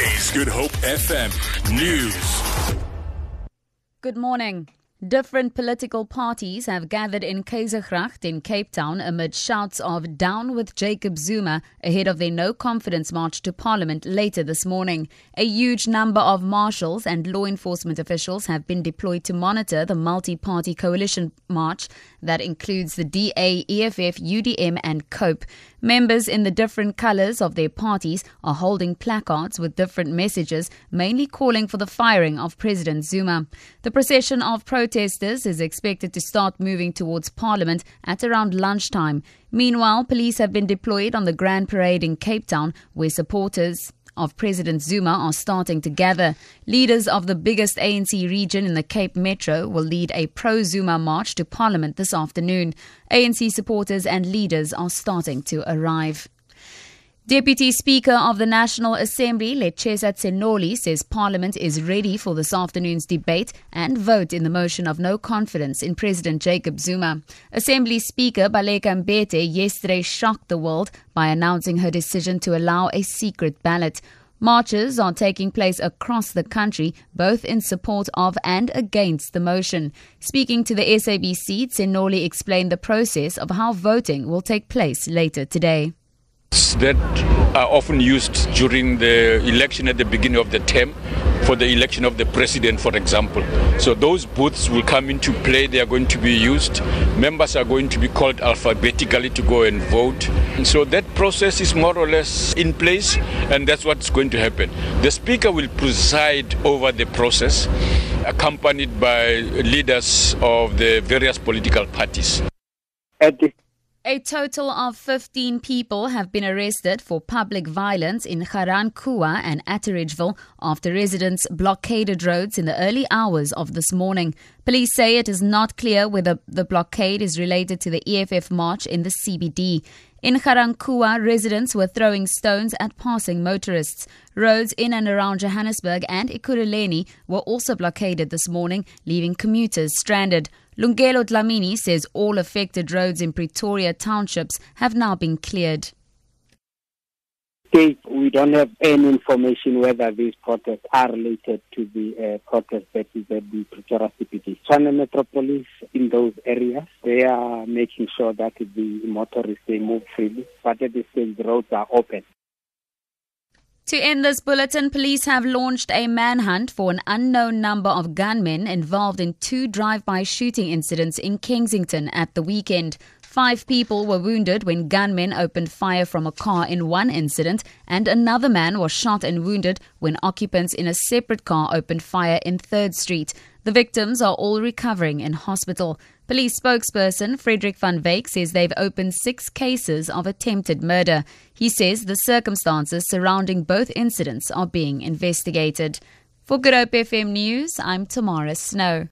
Is Good Hope FM News. Good morning. Different political parties have gathered in Keizersgracht in Cape Town amid shouts of down with Jacob Zuma ahead of their no confidence march to Parliament later this morning. A huge number of marshals and law enforcement officials have been deployed to monitor the multi party coalition march that includes the DA, EFF, UDM, and COPE. Members in the different colours of their parties are holding placards with different messages, mainly calling for the firing of President Zuma. The procession of protesters is expected to start moving towards Parliament at around lunchtime. Meanwhile, police have been deployed on the Grand Parade in Cape Town, where supporters of President Zuma are starting to gather. Leaders of the biggest ANC region in the Cape Metro will lead a pro Zuma march to Parliament this afternoon. ANC supporters and leaders are starting to arrive. Deputy Speaker of the National Assembly, Lechesa Tsenoli, says Parliament is ready for this afternoon's debate and vote in the motion of no confidence in President Jacob Zuma. Assembly Speaker Baleka Mbete yesterday shocked the world by announcing her decision to allow a secret ballot. Marches are taking place across the country, both in support of and against the motion. Speaking to the SABC, Tsenoli explained the process of how voting will take place later today that are often used during the election at the beginning of the term for the election of the president, for example. So those booths will come into play. They are going to be used. Members are going to be called alphabetically to go and vote. And so that process is more or less in place, and that's what's going to happen. The speaker will preside over the process, accompanied by leaders of the various political parties. At the a total of 15 people have been arrested for public violence in Ga-Rankuwa and Atteridgeville after residents blockaded roads in the early hours of this morning. Police say it is not clear whether the blockade is related to the EFF march in the CBD. In Ga-Rankuwa, residents were throwing stones at passing motorists. Roads in and around Johannesburg and Ekurhuleni were also blockaded this morning, leaving commuters stranded. Lungelo Dlamini says all affected roads in Pretoria townships have now been cleared. We don't have any information whether these protests are related to the uh, protests that is at the Pretoria CBD. Tshwane Metropolis in those areas, they are making sure that the motorists they move freely, but at the same the roads are open. To end this bulletin, police have launched a manhunt for an unknown number of gunmen involved in two drive by shooting incidents in Kensington at the weekend. Five people were wounded when gunmen opened fire from a car in one incident, and another man was shot and wounded when occupants in a separate car opened fire in 3rd Street. The victims are all recovering in hospital. Police spokesperson Frederick van Wyk says they've opened six cases of attempted murder. He says the circumstances surrounding both incidents are being investigated. For Good Hope FM News, I'm Tamara Snow.